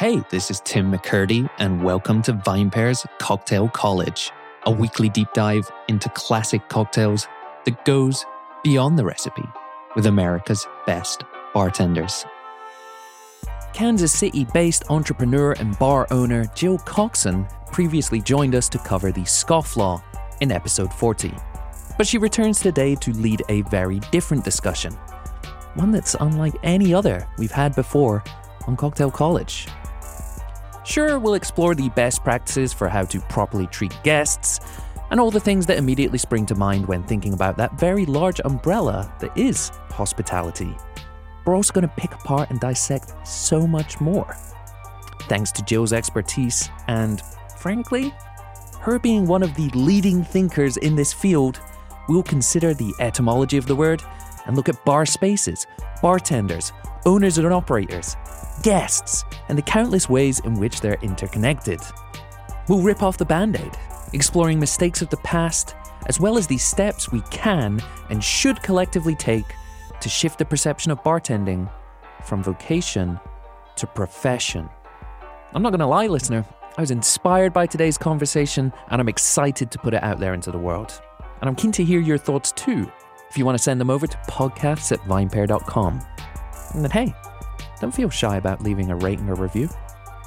Hey, this is Tim McKirdy, and welcome to VinePair's Cocktail College, a weekly deep dive into classic cocktails that goes beyond the recipe with America's best bartenders. Kansas City based entrepreneur and bar owner Jill Cockson previously joined us to cover the scofflaw in episode 40. But she returns today to lead a very different discussion, one that's unlike any other we've had before on Cocktail College. Sure, we'll explore the best practices for how to properly treat guests, and all the things that immediately spring to mind when thinking about that very large umbrella that is hospitality. We're also going to pick apart and dissect so much more. Thanks to Jill's expertise and, frankly, her being one of the leading thinkers in this field, we'll consider the etymology of the word and look at bar spaces, bartenders, owners and operators, guests, and the countless ways in which they're interconnected. We'll rip off the band aid, exploring mistakes of the past, as well as the steps we can and should collectively take to shift the perception of bartending from vocation to profession. I'm not going to lie, listener, I was inspired by today's conversation and I'm excited to put it out there into the world. And I'm keen to hear your thoughts too. If you want to send them over to podcasts at vinepair.com. And then, hey, don't feel shy about leaving a rating or review.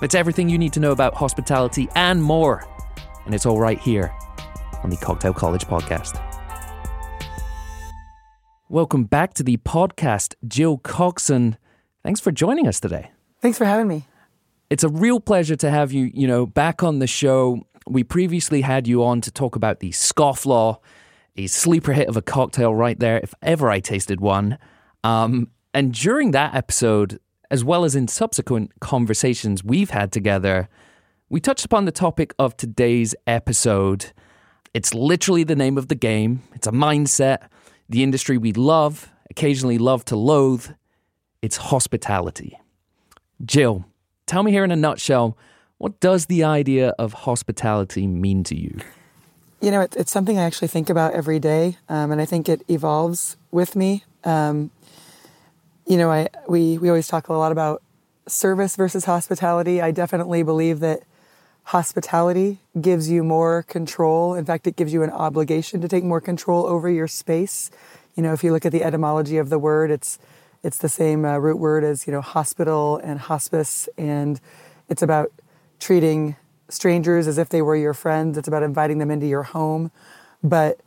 It's everything you need to know about hospitality and more. And it's all right here on the Cocktail College podcast. Welcome back to the podcast, Jill Cockson. Thanks for joining us today. Thanks for having me. It's a real pleasure to have you, you know, back on the show. We previously had you on to talk about the scofflaw, a sleeper hit of a cocktail right there, if ever I tasted one. Um, and during that episode, as well as in subsequent conversations we've had together, we touched upon the topic of today's episode. It's literally the name of the game, it's a mindset, the industry we love, occasionally love to loathe. It's hospitality. Jill, tell me here in a nutshell what does the idea of hospitality mean to you? You know, it's, something I actually think about every day, um, and I think it evolves with me. Um, you know, I we we always talk a lot about service versus hospitality. I definitely believe that hospitality gives you more control. In fact, it gives you an obligation to take more control over your space. You know, if you look at the etymology of the word, it's it's the same uh, root word as you know hospital and hospice, and it's about treating strangers as if they were your friends. It's about inviting them into your home, but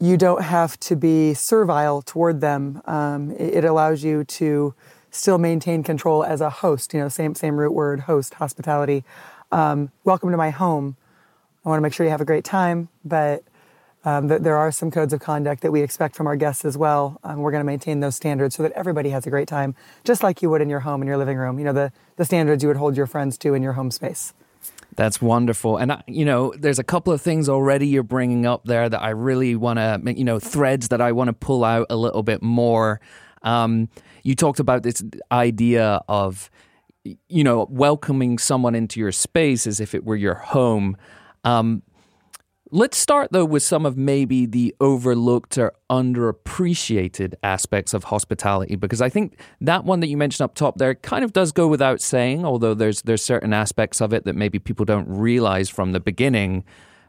you don't have to be servile toward them. Um, it, it, allows you to still maintain control as a host. You know, same same root word, host, hospitality. Um, welcome to my home. I want to make sure you have a great time, but um, th- there are some codes of conduct that we expect from our guests as well. Um, we're going to maintain those standards so that everybody has a great time, just like you would in your home, in your living room. You know, the the standards you would hold your friends to in your home space. That's wonderful. And, I, you know, there's a couple of things already you're bringing up there that I really want to, you know, threads that I want to pull out a little bit more. Um, you talked about this idea of, you know, welcoming someone into your space as if it were your home. Um, Let's start though with some of maybe the overlooked or underappreciated aspects of hospitality because I think that one that you mentioned up top there kind of does go without saying, although there's there's certain aspects of it that maybe people don't realize from the beginning.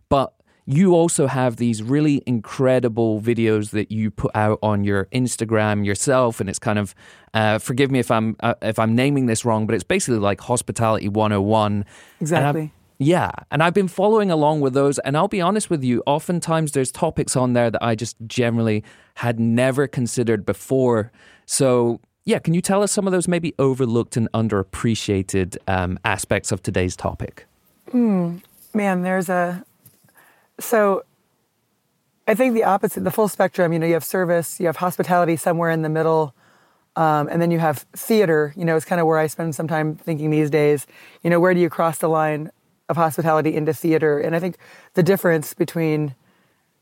But you also have these really incredible videos that you put out on your Instagram yourself, and it's kind of uh, forgive me if I'm uh, if I'm naming this wrong, but it's basically like hospitality 101. Exactly. Yeah, and I've been following along with those, and I'll be honest with you, oftentimes there's topics on there that I just generally had never considered before. So, yeah, can you tell us some of those maybe overlooked and underappreciated um, aspects of today's topic? Mm, man, there's a. So, I think the opposite, the full spectrum, you know, you have service, you have hospitality somewhere in the middle. Um, and then you have theater, you know, it's kind of where I spend some time thinking these days. You know, where do you cross the line of hospitality into theater. And I think the difference between,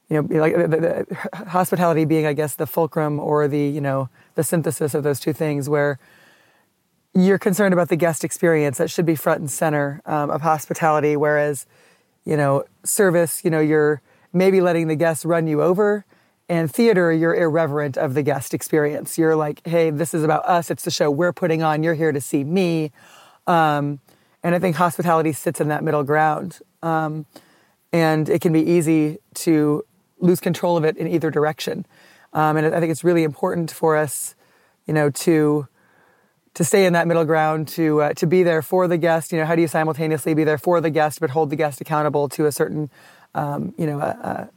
you know, like the, the, hospitality being, I guess, the fulcrum or the, you know, the synthesis of those two things, where you're concerned about the guest experience that should be front and center um, of hospitality, whereas, you know, service, you know, you're maybe letting the guests run you over. And theater, you're irreverent of the guest experience. You're like, hey, this is about us. It's the show we're putting on. You're here to see me. Um, And I think hospitality sits in that middle ground. Um, and it can be easy to lose control of it in either direction. Um, and I think it's really important for us, you know, to to stay in that middle ground, to uh, to be there for the guest. You know, how do you simultaneously be there for the guest but hold the guest accountable to a certain, um, you know,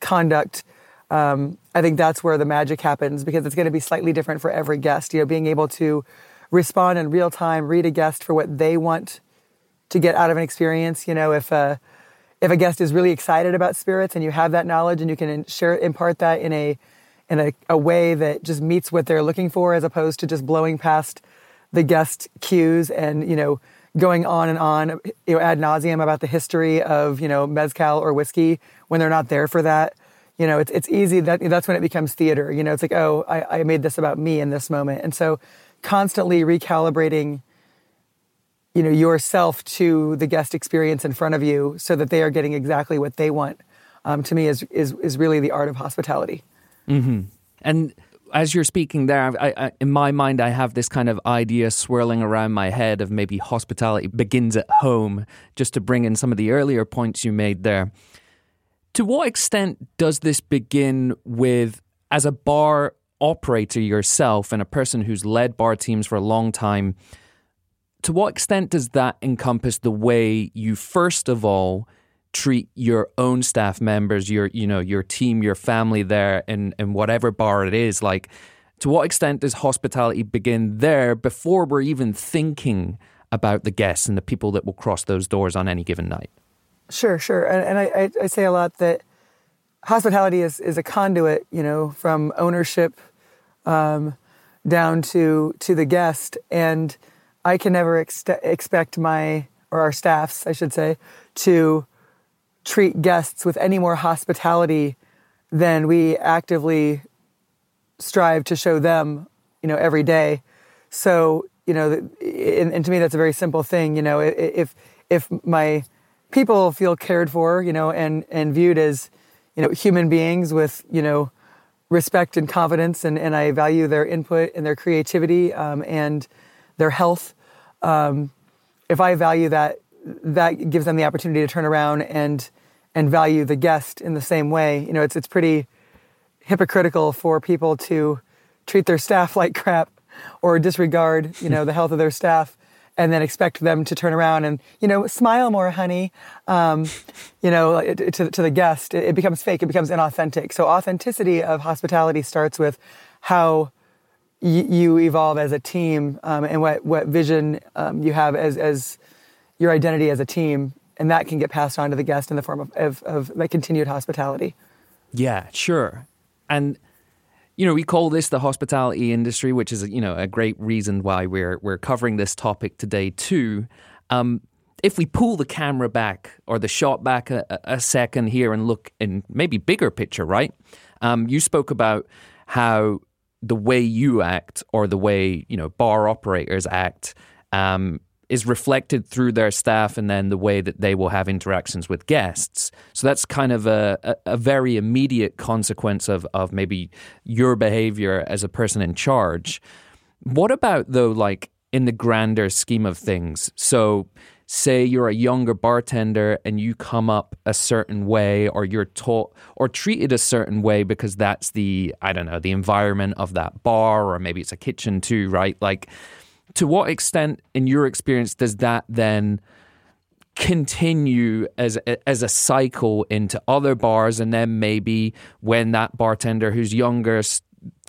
conduct? Um, I think that's where the magic happens because it's going to be slightly different for every guest. You know, being able to respond in real time, read a guest for what they want to get out of an experience. You know, if a uh, if a guest is really excited about spirits and you have that knowledge and you can share impart that in a in a, a way that just meets what they're looking for as opposed to just blowing past the guest cues and you know going on and on you know ad nauseum about the history of you know mezcal or whiskey when they're not there for that. You know it's it's easy that that's when it becomes theater. You know it's like oh I, I made this about me in this moment. And so constantly recalibrating you know yourself to the guest experience in front of you so that they are getting exactly what they want um, to me is, is is really the art of hospitality mm-hmm. and as you're speaking there I, I, in my mind i have this kind of idea swirling around my head of maybe hospitality begins at home just to bring in some of the earlier points you made there to what extent does this begin with as a bar operator yourself and a person who's led bar teams for a long time to what extent does that encompass the way you first of all treat your own staff members, your you know your team, your family there, in in whatever bar it is? Like, to what extent does hospitality begin there before we're even thinking about the guests and the people that will cross those doors on any given night? Sure, sure, and, and I, I say a lot that hospitality is is a conduit, you know, from ownership um, down to to the guest and I can never ex- expect my, or our staffs, I should say, to treat guests with any more hospitality than we actively strive to show them, you know, every day. So, you know, and, and to me, that's a very simple thing. You know, if if my people feel cared for, you know, and and viewed as, you know, human beings with, you know, respect and confidence, and, and I value their input and their creativity um, and their health. Um, if I value that, that gives them the opportunity to turn around and and value the guest in the same way. You know, it's it's pretty hypocritical for people to treat their staff like crap or disregard, you know, the health of their staff and then expect them to turn around and, you know, smile more, honey, um, you know, to, to the guest. It, it becomes fake. It becomes inauthentic. So authenticity of hospitality starts with how you evolve as a team um, and what, what vision um, you have as, as your identity as a team. And that can get passed on to the guest in the form of, of, of continued hospitality. Yeah, sure. And, you know, we call this the hospitality industry, which is, you know, a great reason why we're, we're covering this topic today too. Um, if we pull the camera back or the shot back a, a second here and look in maybe bigger picture, right? Um, you spoke about how the way you act or the way you know bar operators act um, is reflected through their staff and then the way that they will have interactions with guests. So that's kind of a, a, a, very immediate consequence of, of maybe your behavior as a person in charge. What about, though, like in the grander scheme of things? So say you're a younger bartender and you come up a certain way or you're taught or treated a certain way because that's the I don't know the environment of that bar or maybe it's a kitchen too right like to what extent in your experience does that then continue as a, as a cycle into other bars and then maybe when that bartender who's younger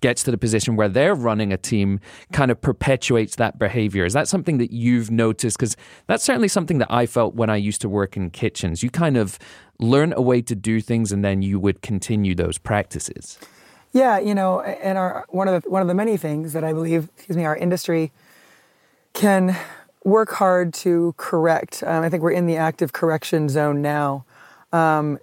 gets to the position where they're running a team kind of perpetuates that behavior. Is that something that you've noticed? Because that's certainly something that I felt when I used to work in kitchens. You kind of learn a way to do things and then you would continue those practices. Yeah, you know, and our one of the one of the many things that I believe, excuse me, our industry can work hard to correct. Um, I think we're in the active correction zone now. Um,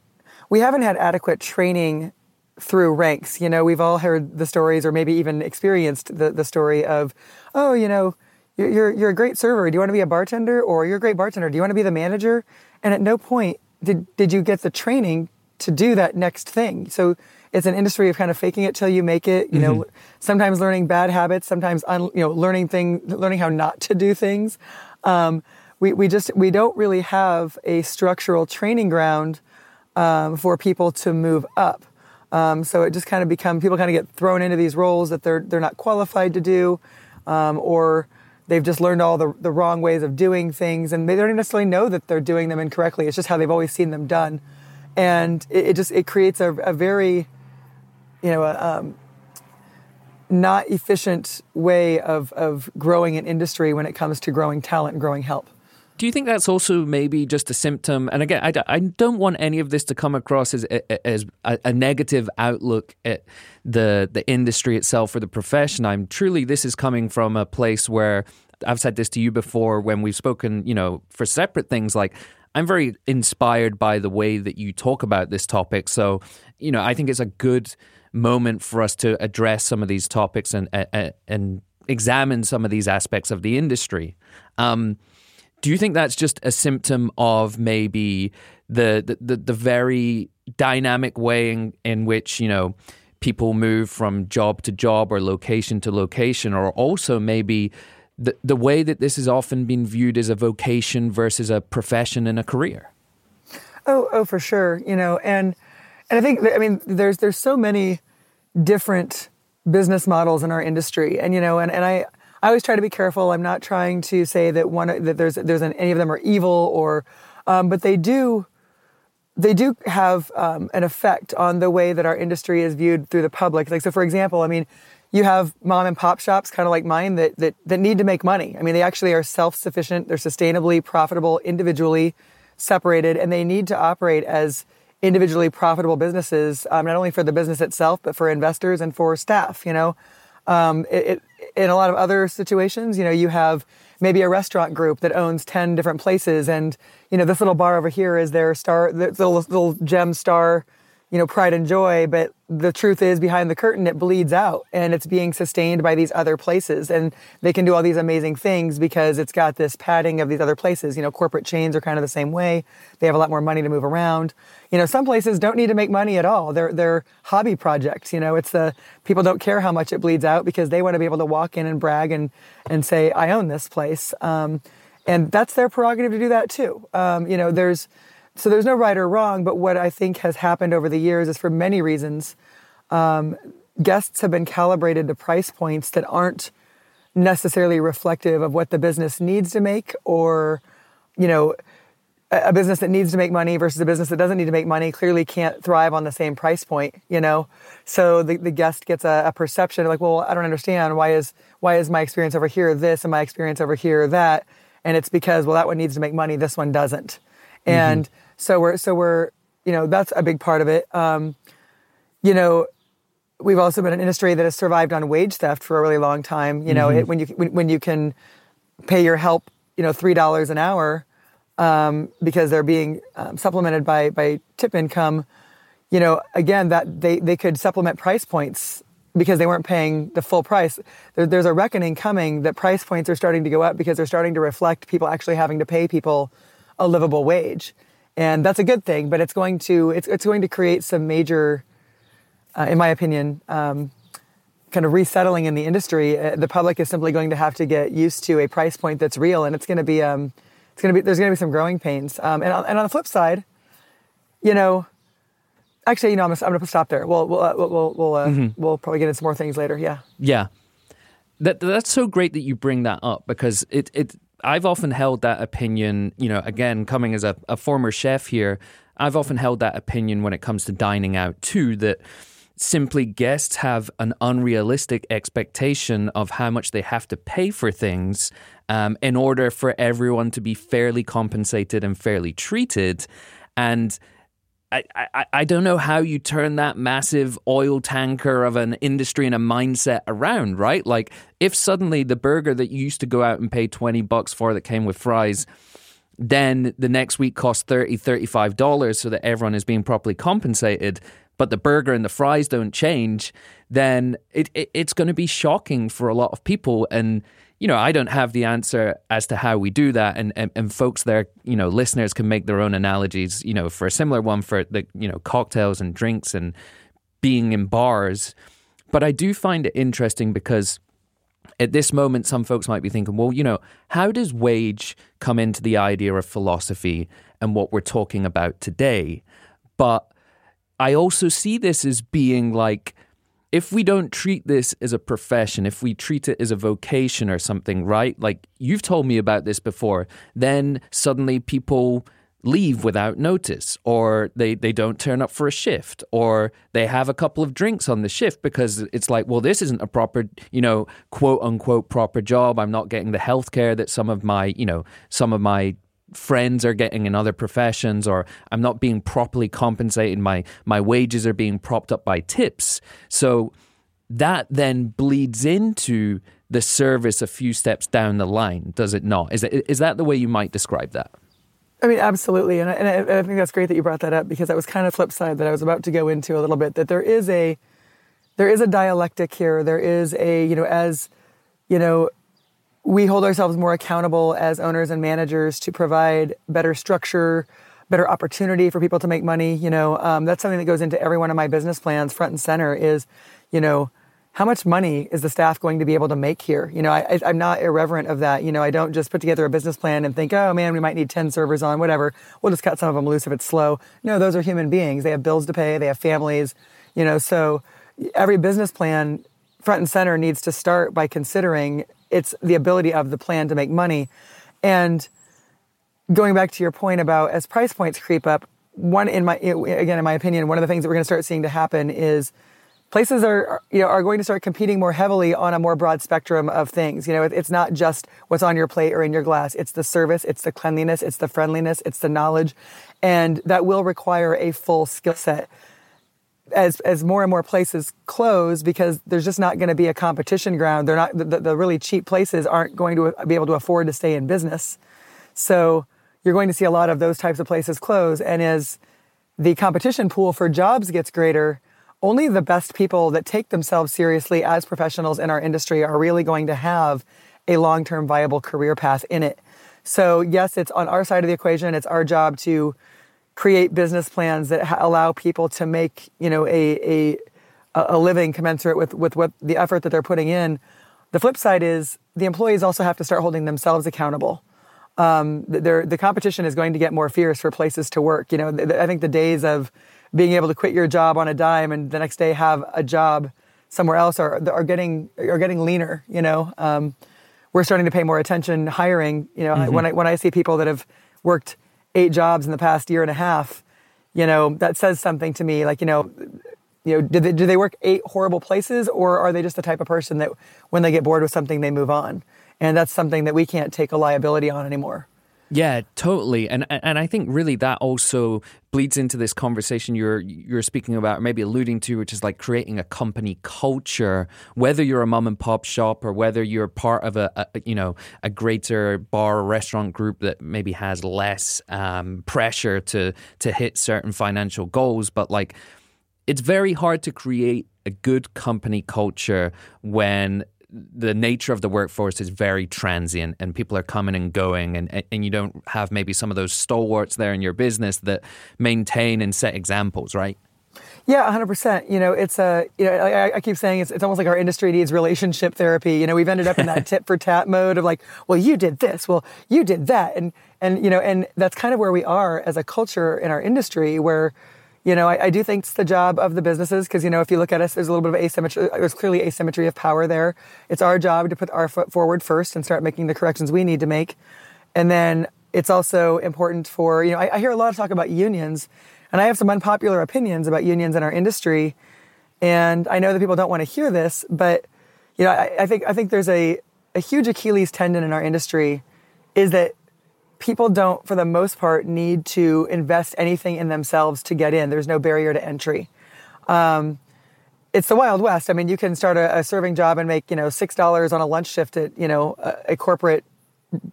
we haven't had adequate training through ranks. You know, we've all heard the stories or maybe even experienced the, the story of, oh, you know, you're, you're a great server. Do you want to be a bartender? Or you're a great bartender. Do you want to be the manager? And at no point did, did you get the training to do that next thing. So it's an industry of kind of faking it till you make it, you mm-hmm. know, sometimes learning bad habits, sometimes, un, you know, learning thing, learning how not to do things. Um, we, we just we don't really have a structural training ground um, for people to move up. Um, so it just kind of become people kind of get thrown into these roles that they're they're not qualified to do, um, or they've just learned all the, the wrong ways of doing things, and they don't necessarily know that they're doing them incorrectly. It's just how they've always seen them done, and it, it just it creates a, a very, you know, a, um, not efficient way of of growing an industry when it comes to growing talent and growing help. Do you think that's also maybe just a symptom? And again, I, I don't want any of this to come across as as a, a, negative outlook at the the industry itself or the profession. I'm truly this is coming from a place where I've said this to you before when we've spoken, you know, for separate things like I'm very inspired by the way that you talk about this topic. So, you know, I think it's a good moment for us to address some of these topics and and, and examine some of these aspects of the industry. Um, do you think that's just a symptom of maybe the the, the, the very dynamic way in, in which you know people move from job to job or location to location, or also maybe the the way that this has often been viewed as a vocation versus a profession and a career? Oh, oh, for sure. You know, and and I think I mean there's there's so many different business models in our industry, and you know, and and I I always try to be careful. I'm not trying to say that one that there's there's an, any of them are evil or, um, but they do they do have um, an effect on the way that our industry is viewed through the public. Like so, for example, I mean, you have mom and pop shops, kind of like mine, that that that need to make money. I mean, they actually are self sufficient. They're sustainably profitable, individually separated, and they need to operate as individually profitable businesses, um, not only for the business itself, but for investors and for staff. You know, um, it, it, in a lot of other situations, you know, you have maybe a restaurant group that owns 10 different places and, you know, this little bar over here is their star, the little, little gem star you know, pride and joy, but the truth is behind the curtain, it bleeds out and it's being sustained by these other places. And they can do all these amazing things because it's got this padding of these other places. You know, corporate chains are kind of the same way. They have a lot more money to move around. You know, some places don't need to make money at all. They're, they're hobby projects. You know, it's the people don't care how much it bleeds out because they want to be able to walk in and brag and, and say, I own this place. Um, and that's their prerogative to do that too. Um, you know, there's, so there's no right or wrong, but what I think has happened over the years is for many reasons, um, guests have been calibrated to price points that aren't necessarily reflective of what the business needs to make or, you know, a business that needs to make money versus a business that doesn't need to make money clearly can't thrive on the same price point, you know? So the, the guest gets a, a perception like, well, I don't understand. Why is, why is my experience over here this and my experience over here that? And it's because, well, that one needs to make money. This one doesn't. And mm-hmm. So we're so we're you know that's a big part of it. Um, you know, we've also been an industry that has survived on wage theft for a really long time. You know, mm-hmm. it, when you when, when, you can pay your help, you know, three dollars an hour um, because they're being um, supplemented by by tip income. You know, again, that they they could supplement price points because they weren't paying the full price. There, there's a reckoning coming that price points are starting to go up because they're starting to reflect people actually having to pay people a livable wage and that's a good thing. But it's going to it's it's going to create some major, uh, in my opinion, um, kind of resettling in the industry. Uh, the public is simply going to have to get used to a price point that's real, and it's going to be um, it's going to be there's going to be some growing pains. Um, and on, and on the flip side, you know. Actually, you know, I'm, I'm going to stop there. We'll we'll uh, we'll we'll, uh, mm-hmm. we'll probably get into some more things later. Yeah. Yeah. That that's so great that you bring that up because it it I've often held that opinion, you know, again, coming as a, a former chef here, I've often held that opinion when it comes to dining out too, that simply guests have an unrealistic expectation of how much they have to pay for things um, in order for everyone to be fairly compensated and fairly treated. And I, I, don't know how you turn that massive oil tanker of an industry and a mindset around, right? Like, if suddenly the burger that you used to go out and pay 20 bucks for that came with fries, then the next week costs 30 $35 so that everyone is being properly compensated, but the burger and the fries don't change, then it, it it's going to be shocking for a lot of people. And you know, I don't have the answer as to how we do that, and, and and folks there, you know, listeners can make their own analogies. You know, for a similar one for the you know cocktails and drinks and being in bars, but I do find it interesting because at this moment, some folks might be thinking, well, you know, how does wage come into the idea of philosophy and what we're talking about today? But I also see this as being like, if we don't treat this as a profession, if we treat it as a vocation or something, right? Like you've told me about this before, then suddenly people leave without notice or they, they don't turn up for a shift or they have a couple of drinks on the shift because it's like well this isn't a proper you know quote unquote proper job i'm not getting the health care that some of my you know some of my friends are getting in other professions or I'm not being properly compensated my my wages are being propped up by tips so that then bleeds into the service a few steps down the line does it not is, it, is that the way you might describe that I mean, absolutely, and I, and I think that's great that you brought that up because that was kind of flip side that I was about to go into a little bit. That there is a there is a dialectic here. There is a you know as you know we hold ourselves more accountable as owners and managers to provide better structure, better opportunity for people to make money. You know, um, that's something that goes into every one of my business plans, front and center. Is you know, how much money is the staff going to be able to make here? You know, I, am not irreverent of that. You know, I don't just put together a business plan and think, oh man, we might need 10 servers on, whatever. We'll just cut some of them loose if it's slow. No, those are human beings. They have bills to pay. They have families. You know, so every business plan front and center needs to start by considering it's the ability of the plan to make money. And going back to your point about as price points creep up, one in my again in my opinion, one of the things that we're going to start seeing to happen is places are you know are going to start competing more heavily on a more broad spectrum of things. You know, it's not just what's on your plate or in your glass. It's the service, it's the cleanliness, it's the friendliness, it's the knowledge, and that will require a full skill set as as more and more places close because there's just not going to be a competition ground. They're not the, the, really cheap places aren't going to be able to afford to stay in business. So you're going to see a lot of those types of places close. And as the competition pool for jobs gets greater only the best people that take themselves seriously as professionals in our industry are really going to have a long-term viable career path in it. So yes it's on our side of the equation. It's our job to create business plans that ha- allow people to make you know a, a a living commensurate with with what the effort that they're putting in. The flip side is the employees also have to start holding themselves accountable. Um, the competition is going to get more fierce for places to work. You know, I think the days of being able to quit your job on a dime and the next day have a job somewhere else are are getting are getting leaner. You know, um, we're starting to pay more attention hiring. You know, mm-hmm. when I when I see people that have worked eight jobs in the past year and a half, you know, that says something to me. Like, you know, you know, do they, do they work eight horrible places or are they just the type of person that when they get bored with something, they move on? And that's something that we can't take a liability on anymore. Yeah, totally. And and I think really that also bleeds into this conversation you're you're speaking about, or maybe alluding to, which is like creating a company culture. Whether you're a mom and pop shop or whether you're part of a, a you know a greater bar or restaurant group that maybe has less um, pressure to to hit certain financial goals, but like it's very hard to create a good company culture when the nature of the workforce is very transient and people are coming and going and, and you don't have maybe some of those stalwarts there in your business that maintain and set examples right yeah, 100%. You know, it's a, you know, I, I, keep saying it's, it's almost like our industry needs relationship therapy. You know, we've ended up in that tit for tat mode of like, well, you did this, well, you did that. And, and, you know, and that's kind of where we are as a culture in our industry where, you know, I, I, do think it's the job of the businesses because, you know, if you look at us, there's a little bit of asymmetry. Uh, there's clearly asymmetry of power there. It's our job to put our foot forward first and start making the corrections we need to make. And then it's also important for, you know, I, I hear a lot of talk about unions, and I have some unpopular opinions about unions in our industry. And I know that people don't want to hear this, but, you know, I, I think, I think there's a, a huge Achilles tendon in our industry is that people don't, for the most part, need to invest anything in themselves to get in. There's no barrier to entry. Um, it's the Wild West. I mean, you can start a, a, serving job and make, you know, six dollars on a lunch shift at, you know, a, a, corporate,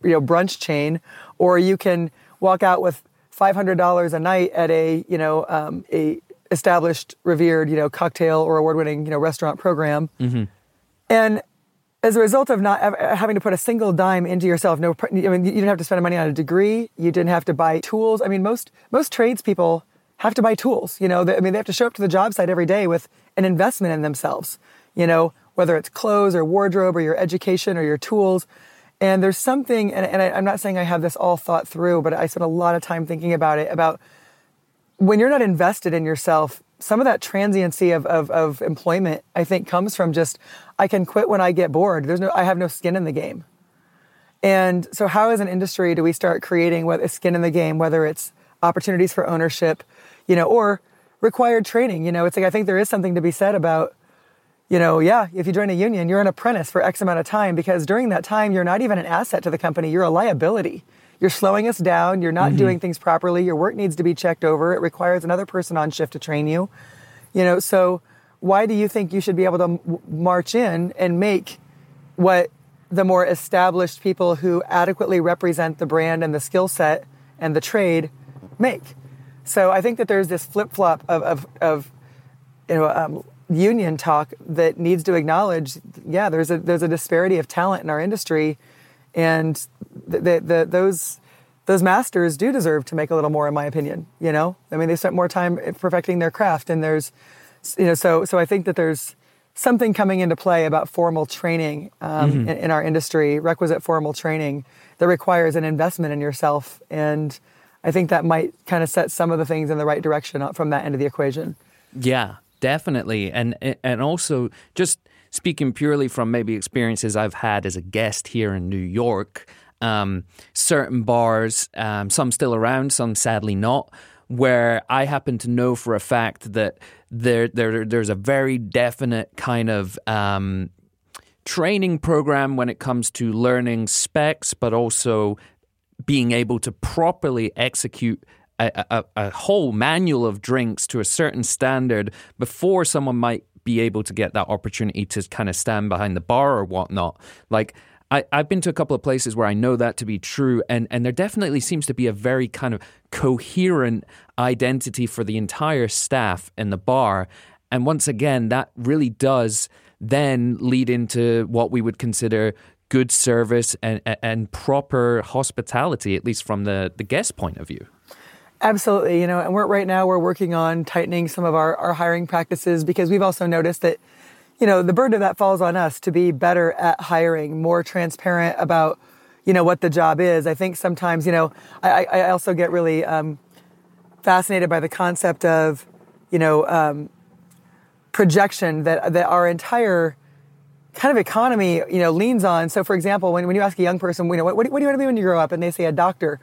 you know, brunch chain, or you can walk out with five hundred dollars a night at a, you know, um, a established, revered, you know, cocktail or award-winning, you know, restaurant program. Mm-hmm. And as a result of not uh, having to put a single dime into yourself, no, I mean, you didn't have to spend money on a degree. You didn't have to buy tools. I mean, most most tradespeople have to buy tools. You know, I mean, they have to show up to the job site every day with an investment in themselves. You know, whether it's clothes or wardrobe or your education or your tools. And there's something, and, and I, I'm not saying I have this all thought through, but I spent a lot of time thinking about it about when you're not invested in yourself, some of that transiency of, of, of employment, I think, comes from just I can quit when I get bored. There's no, I have no skin in the game. And so, how as an industry do we start creating is skin in the game, whether it's opportunities for ownership, you know, or required training? You know, it's like I think there is something to be said about, you know, yeah, if you join a union, you're an apprentice for X amount of time because during that time, you're not even an asset to the company, you're a liability. You're slowing us down, you're not mm-hmm. doing things properly, your work needs to be checked over, it requires another person on shift to train you. You know, so why do you think you should be able to march in and make what the more established people who adequately represent the brand and the skill set and the trade make. So I think that there's this flip flop of, of, of, you know, um, union talk that needs to acknowledge, yeah, there's a there's a disparity of talent in our industry, and the, the, the, those those masters do deserve to make a little more, in my opinion. You know, I mean, they spent more time perfecting their craft, and there's, you know, so so I think that there's something coming into play about formal training um, mm-hmm. in, in, our industry, requisite formal training that requires an investment in yourself. And I think that might kind of set some of the things in the right direction from that end of the equation. Yeah, definitely. And and also just speaking purely from maybe experiences I've had as a guest here in New York, um, certain bars, um, some still around, some sadly not, where I happen to know for a fact that there, there there's a very definite kind of um, training program when it comes to learning specs, but also being able to properly execute a, a, a, whole manual of drinks to a certain standard before someone might be able to get that opportunity to kind of stand behind the bar or whatnot. Like I, have been to a couple of places where I know that to be true, and, and there definitely seems to be a very kind of coherent identity for the entire staff in the bar. And once again, that really does then lead into what we would consider good service and, and proper hospitality, at least from the, the guest point of view. Absolutely. You know, and we're right now we're working on tightening some of our, our hiring practices because we've also noticed that you know, the burden of that falls on us to be better at hiring, more transparent about, you know, what the job is. I think sometimes, you know, I, I also get really um, fascinated by the concept of, you know, um, projection that that our entire kind of economy, you know, leans on. So, for example, when, when you ask a young person, you know, what, what do you want to be when you grow up, and they say a doctor.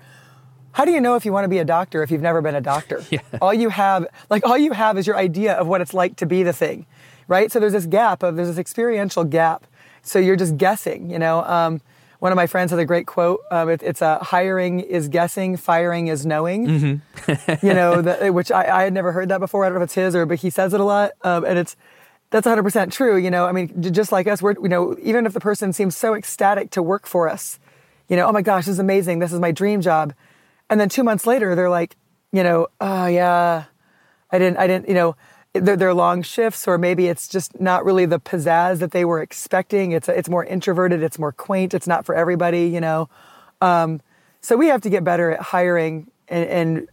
How do you know if you want to be a doctor if you've never been a doctor? Yeah. All you have, like, all you have is your idea of what it's like to be the thing right? So there's this gap of there's this experiential gap. So you're just guessing, you know. Um, one of my friends has a great quote. Um, it, it's a hiring is guessing, firing is knowing. Mm-hmm. you know, the, which I, I, had never heard that before. I don't know if it's his or, but he says it a lot, um, and it's that's 100 percent true. You know, I mean, just like us, we're you know, even if the person seems so ecstatic to work for us, you know, oh my gosh, this is amazing, this is my dream job, and then two months later, they're like, you know, oh yeah, I didn't, I didn't, you know they're, they're, long shifts, or maybe it's just not really the pizzazz that they were expecting. It's it's more introverted, it's more quaint, it's not for everybody, you know. Um, so we have to get better at hiring and, and,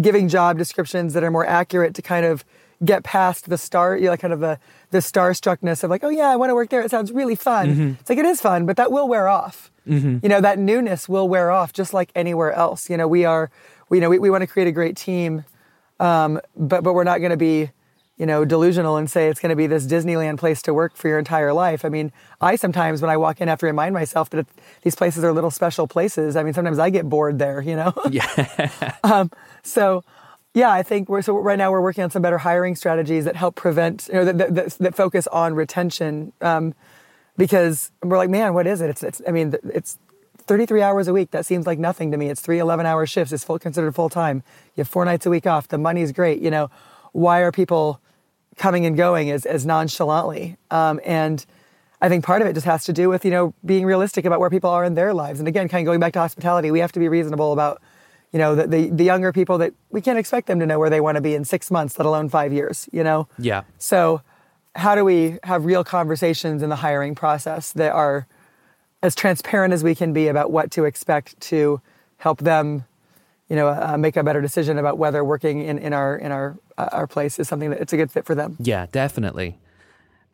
giving job descriptions that are more accurate to kind of get past the star, you know, kind of the the starstruckness of like, oh yeah, I want to work there. It sounds really fun. Mm-hmm. It's like it is fun, but that will wear off. Mm-hmm. You know, that newness will wear off, just like anywhere else. You know, we are, we, you know, we, we want to create a great team, um, but but we're not going to be you know, delusional and say it's going to be this Disneyland place to work for your entire life. I mean, I sometimes when I walk in have to remind myself that these places are little special places. I mean, sometimes I get bored there, you know? Yeah. um, so, yeah, I think we're, so right now we're working on some better hiring strategies that help prevent, you know, that, that, that focus on retention. Um, because we're like, man, what is it? It's, it's, I mean, it's 33 hours a week. That seems like nothing to me. It's three 11 hour shifts. It's full considered full time. You have four nights a week off. The money's great, you know? why are people coming and going as, as nonchalantly? Um, and I think part of it just has to do with, you know, being realistic about where people are in their lives. And again, kind of going back to hospitality, we have to be reasonable about, you know, the, the, the younger people that we can't expect them to know where they want to be in six months, let alone five years, you know? Yeah. So how do we have real conversations in the hiring process that are as transparent as we can be about what to expect to help them you know, uh, make a better decision about whether working in, in our in our uh, our place is something that it's a good fit for them. Yeah, definitely.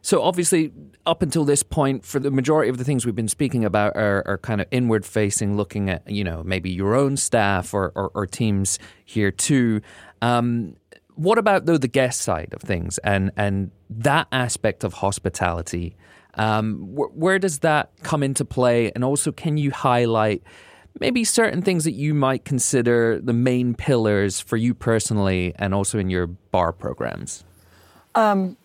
So obviously, up until this point, for the majority of the things we've been speaking about are, are kind of inward facing, looking at you know maybe your own staff or, or, or teams here too. Um, what about though the guest side of things and and that aspect of hospitality? Um, wh- where does that come into play? And also, can you highlight maybe certain things that you might consider the main pillars for you personally, and also in your bar programs? Um,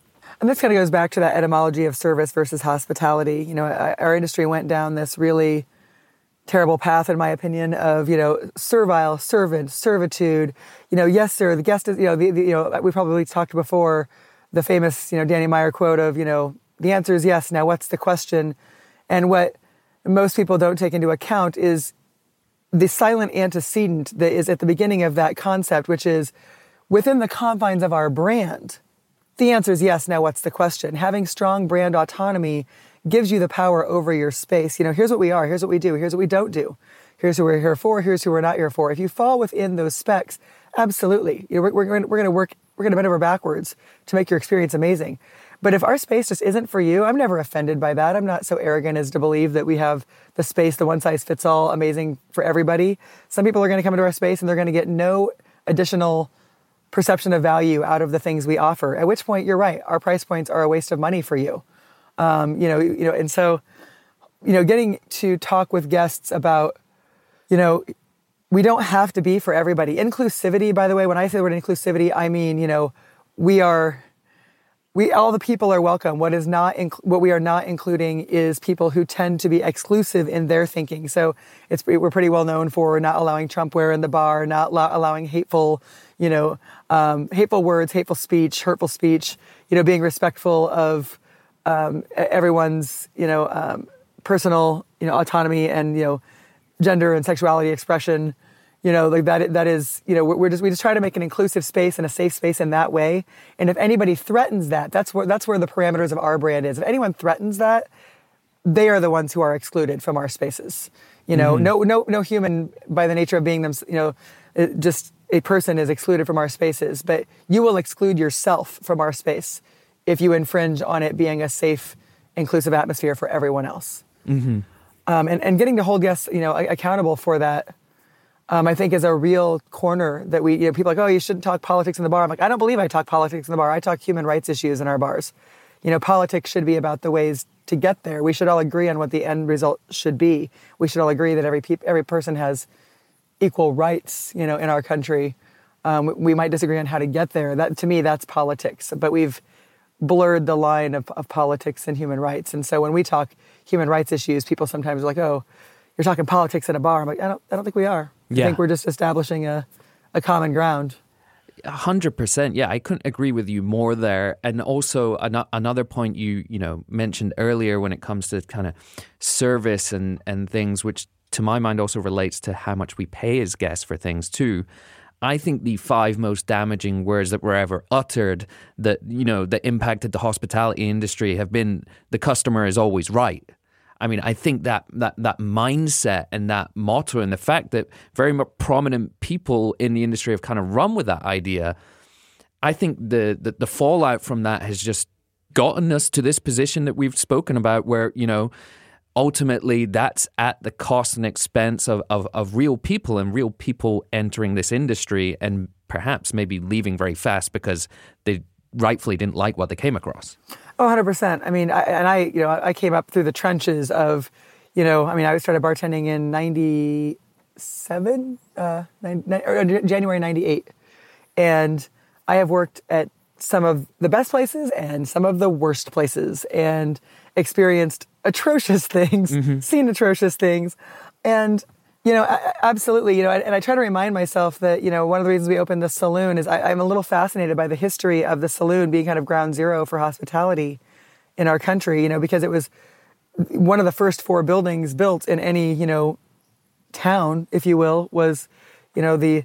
and this kind of goes back to that etymology of service versus hospitality. You know, uh, our industry went down this really terrible path, in my opinion, of you know servile, servant, servitude. You know, yes, sir. The guest is. You know, the, the, you know, we probably talked before the famous you know Danny Meyer quote of you know the answer is yes. Now, what's the question? And what most people don't take into account is the silent antecedent that is at the beginning of that concept, which is within the confines of our brand. The answer is yes. Now, what's the question? Having strong brand autonomy gives you the power over your space. You know, here's what we are, here's what we do, here's what we don't do, here's who we're here for, here's who we're not here for. If you fall within those specs, absolutely, you know, we're, we're, we're going to work, we're going to bend over backwards to make your experience amazing. But if our space just isn't for you, I'm never offended by that. I'm not so arrogant as to believe that we have the space, the one size fits all, amazing for everybody. Some people are going to come into our space and they're going to get no additional perception of value out of the things we offer. At which point, you're right, our price points are a waste of money for you. Um, you know, you know, and so, you know, getting to talk with guests about, you know, we don't have to be for everybody. Inclusivity, by the way, when I say the word inclusivity, I mean, you know, we are, we all the people are welcome. What is not, inc- what we are not including is people who tend to be exclusive in their thinking. So it's we're pretty well known for not allowing Trump wear in the bar, not lo- allowing hateful, you know, um, hateful words, hateful speech, hurtful speech. You know, being respectful of um, everyone's you know um, personal you know autonomy and you know gender and sexuality expression you know like that that is you know we're just we just try to make an inclusive space and a safe space in that way and if anybody threatens that that's where that's where the parameters of our brand is if anyone threatens that they are the ones who are excluded from our spaces you know mm-hmm. no no no human by the nature of being them you know just a person is excluded from our spaces but you will exclude yourself from our space if you infringe on it being a safe, inclusive atmosphere for everyone else. Mm-hmm. Um, and, and getting to hold guests, you know, accountable for that, um, I think is a real corner that we, you know, people are like, oh, you shouldn't talk politics in the bar. I'm like, I don't believe I talk politics in the bar. I talk human rights issues in our bars. You know, politics should be about the ways to get there. We should all agree on what the end result should be. We should all agree that every pe- every person has equal rights, you know, in our country. Um, we might disagree on how to get there. That to me, that's politics. But we've blurred the line of, of politics and human rights. And so when we talk human rights issues, people sometimes are like, oh, you're talking politics in a bar. I'm like, I don't, I don't think we are. Yeah. I think we're just establishing a, a common ground. hundred percent. Yeah, I couldn't agree with you more there. And also an- another point you you know mentioned earlier when it comes to kind of service and and things, which to my mind also relates to how much we pay as guests for things too. I think the five most damaging words that were ever uttered that you know that impacted the hospitality industry have been the customer is always right. I mean, I think that that that mindset and that motto and the fact that very prominent people in the industry have kind of run with that idea, I think the, the the fallout from that has just gotten us to this position that we've spoken about, where you know ultimately that's at the cost and expense of, of, of real people and real people entering this industry and perhaps maybe leaving very fast because they rightfully didn't like what they came across. Oh, 100%. I mean, I, and I, you know, I came up through the trenches of, you know, I mean, I started bartending in 97, uh, January 98. And I have worked at some of the best places and some of the worst places and experienced atrocious things, mm-hmm. seen atrocious things. And, you know, absolutely, you know, and I try to remind myself that, you know, one of the reasons we opened the saloon is I, am a little fascinated by the history of the saloon being kind of ground zero for hospitality in our country, you know, because it was one of the first four buildings built in any, you know, town, if you will, was, you know, the,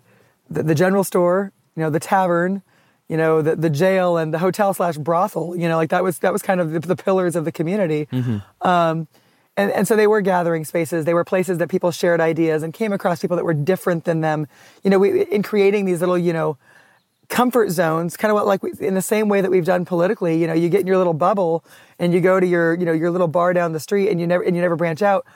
the, the general store, you know, the tavern, you know, the, the jail and the hotel slash brothel, you know, like that was, that was kind of the, the pillars of the community. Mm-hmm. Um, and, and so they were gathering spaces. They were places that people shared ideas and came across people that were different than them. You know, we, in creating these little, you know, comfort zones, kind of what like we, in the same way that we've done politically. You know, you get in your little bubble and you go to your you know your little bar down the street and you never and you never branch out.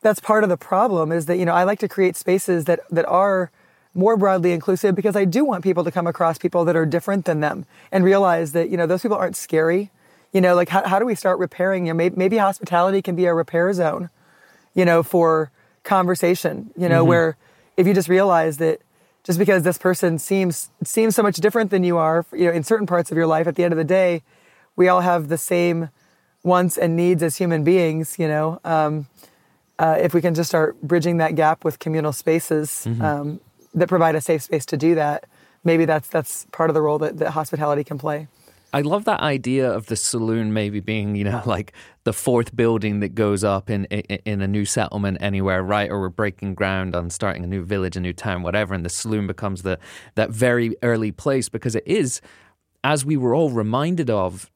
That's part of the problem is that you know I like to create spaces that that are more broadly inclusive because I do want people to come across people that are different than them and realize that you know those people aren't scary. You know, like how, how do we start repairing? You know, maybe, maybe hospitality can be a repair zone. You know, for conversation. You know, mm-hmm. where if you just realize that just because this person seems seems so much different than you are, you know, in certain parts of your life, at the end of the day, we all have the same wants and needs as human beings. You know, um, uh, if we can just start bridging that gap with communal spaces mm-hmm. um, that provide a safe space to do that, maybe that's that's part of the role that, that hospitality can play. I love that idea of the saloon maybe being, you know, like the fourth building that goes up in, in, in a new settlement anywhere, right? Or we're breaking ground on starting a new village, a new town, whatever, and the saloon becomes the that very early place because it is, as we were all reminded of,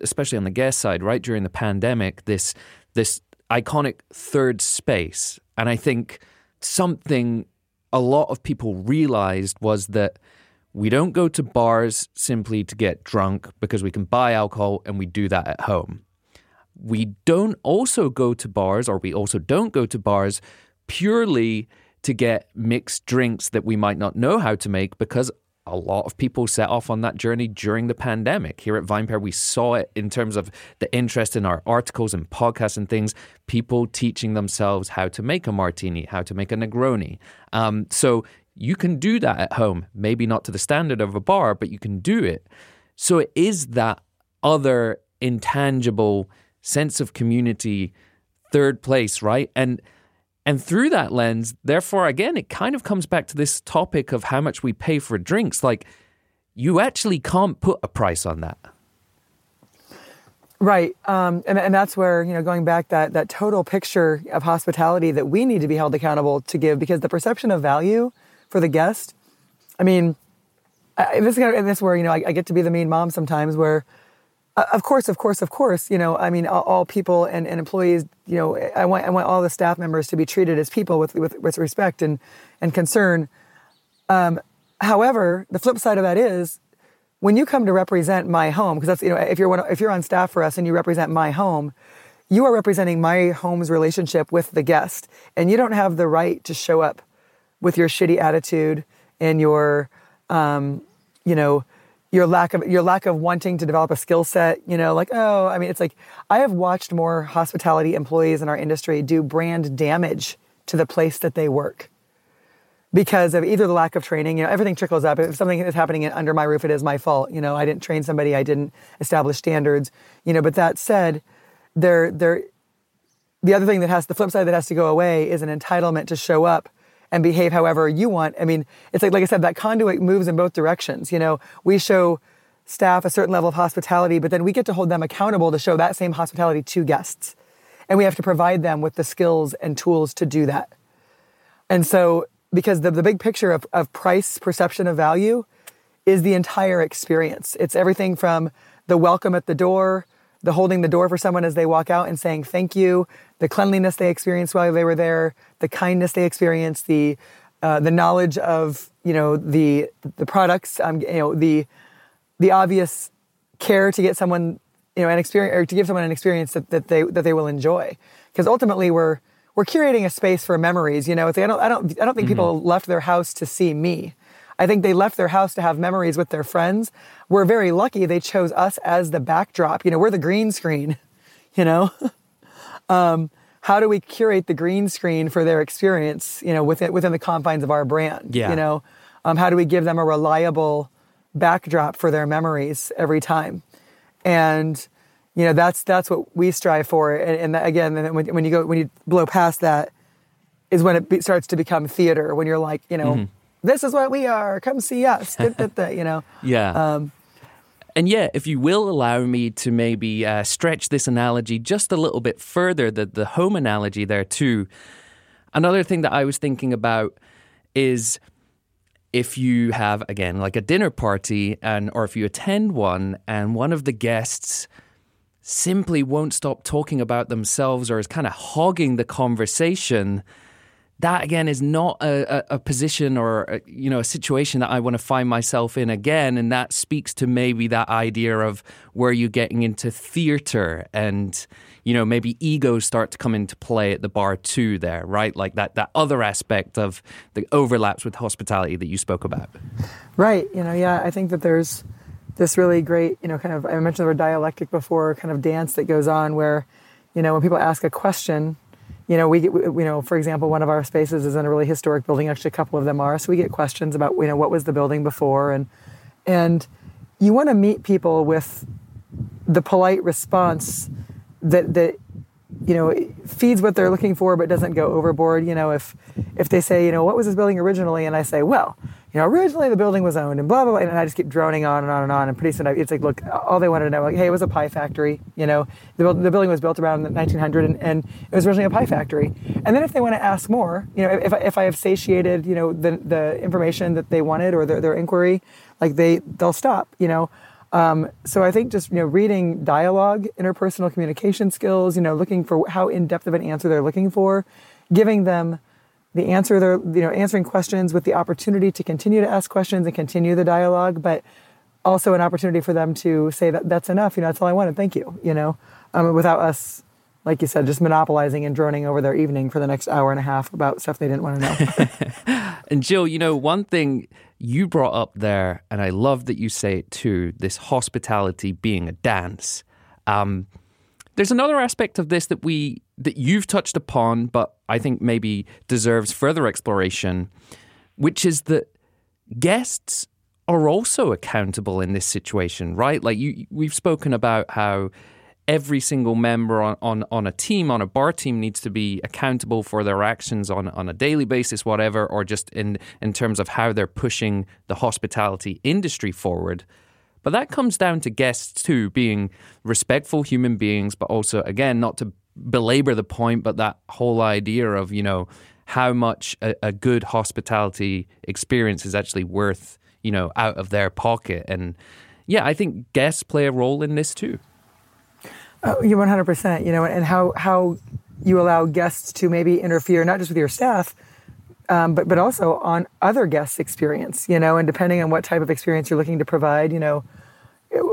especially on the guest side, right during the pandemic, this this iconic third space, and I think something a lot of people realized was that we don't go to bars simply to get drunk because we can buy alcohol and we do that at home. We don't also go to bars, or we also don't go to bars purely to get mixed drinks that we might not know how to make because a lot of people set off on that journey during the pandemic. Here at VinePair, we saw it in terms of the interest in our articles and podcasts and things, people teaching themselves how to make a martini, how to make a Negroni. Um, so you can do that at home, maybe not to the standard of a bar, but you can do it. So it is that other intangible sense of community, third place, right? And and through that lens, therefore, again, it kind of comes back to this topic of how much we pay for drinks. Like, you actually can't put a price on that. Right, um, and and that's where you know going back that that total picture of hospitality that we need to be held accountable to give because the perception of value for the guest. I mean, I, this is kind of, and this is where you know I, I, get to be the mean mom sometimes. Where, uh, of course, of course, of course, you know, I mean, all, all people and, and, employees, you know, I want I want all the staff members to be treated as people with with, with respect and and concern. Um, however, the flip side of that is when you come to represent my home, because that's you know if you're one, if you're on staff for us and you represent my home, you are representing my home's relationship with the guest, and you don't have the right to show up with your shitty attitude and your, um, you know, your lack of your lack of wanting to develop a skill set. You know, like oh, I mean, it's like I have watched more hospitality employees in our industry do brand damage to the place that they work because of either the lack of training. You know, everything trickles up. If something is happening under my roof, it is my fault. You know, I didn't train somebody, I didn't establish standards. You know, but that said, there, there, the other thing that has the flip side that has to go away is an entitlement to show up and behave however you want. I mean, it's like, like I said, that conduit moves in both directions. You know, we show staff a certain level of hospitality, but then we get to hold them accountable to show that same hospitality to guests. And we have to provide them with the skills and tools to do that. And so, because the, the big picture of, of price, perception of value is the entire experience. It's everything from the welcome at the door, the holding the door for someone as they walk out and saying thank you, the cleanliness they experienced while they were there, the kindness they experienced, the uh, the knowledge of you know the the products, um, you know the the obvious care to get someone you know an experience or to give someone an experience that, that they that they will enjoy. Because ultimately we're we're curating a space for memories. You know, I don't I don't I don't think mm-hmm. people left their house to see me. I think they left their house to have memories with their friends. We're very lucky they chose us as the backdrop. You know, we're the green screen, you know? um, how do we curate the green screen for their experience, you know, within, within the confines of our brand? Yeah. You know, um, how do we give them a reliable backdrop for their memories every time? And, you know, that's, that's what we strive for. And, and again, when, when you go, when you blow past that is when it be, starts to become theater, when you're like, you know, mm-hmm this is what we are. Come see us. you know. Yeah. Um, and yeah, if you will allow me to maybe uh, stretch this analogy just a little bit further, the the home analogy there too. Another thing that I was thinking about is if you have again like a dinner party and or if you attend one and one of the guests simply won't stop talking about themselves or is kind of hogging the conversation that again is not a, a, a position or a, you know a situation that I want to find myself in again, and that speaks to maybe that idea of where you're getting into theater and you know maybe egos start to come into play at the bar too. There, right? Like that that other aspect of the overlaps with hospitality that you spoke about. Right. You know, yeah, I think that there's this really great, you know, kind of I mentioned the word dialectic before, kind of dance that goes on where, you know, when people ask a question you know, we get, you know, for example, one of our spaces is in a really historic building. Actually, a couple of them are. So we get questions about, you know, what was the building before, and and you want to meet people with the polite response that that you know feeds what they're looking for, but doesn't go overboard. You know, if if they say, you know, what was this building originally, and I say, well, you know, originally the building was owned and blah, blah, blah. And I just keep droning on and on and on. And pretty soon I, it's like, look, all they wanted to know, like, hey, it was a pie factory. You know, the, the building was built around 1900 and, and, it was originally a pie factory. And then if they want to ask more, you know, if, if I have satiated, you know, the, the information that they wanted or their, their inquiry, like they, they'll stop, you know. Um, so I think just, you know, reading dialogue, interpersonal communication skills, you know, looking for how in-depth of an answer they're looking for, giving them – the answer they're you know answering questions with the opportunity to continue to ask questions and continue the dialogue but also an opportunity for them to say that that's enough. You know that's all i wanted. Thank you you know um, without us like you said just monopolizing and droning over their evening for the next hour and a half about stuff they didn't want to know and jill you know one thing you brought up there and i love that you say it too this hospitality being a dance um, there's another aspect of this that we that you've touched upon, but I think maybe deserves further exploration, which is that guests are also accountable in this situation, right? Like you, we've spoken about how every single member on, on, on a team, on a bar team, needs to be accountable for their actions on, on a daily basis, whatever, or just in, in terms of how they're pushing the hospitality industry forward. But that comes down to guests too, being respectful human beings, but also, again, not to belabor the point, but that whole idea of, you know, how much a, a good hospitality experience is actually worth, you know, out of their pocket. And yeah, I think guests play a role in this too. Oh, you 100%, you know, and how, how you allow guests to maybe interfere, not just with your staff, um, but but also on other guests' experience, you know, and depending on what type of experience you're looking to provide, you know,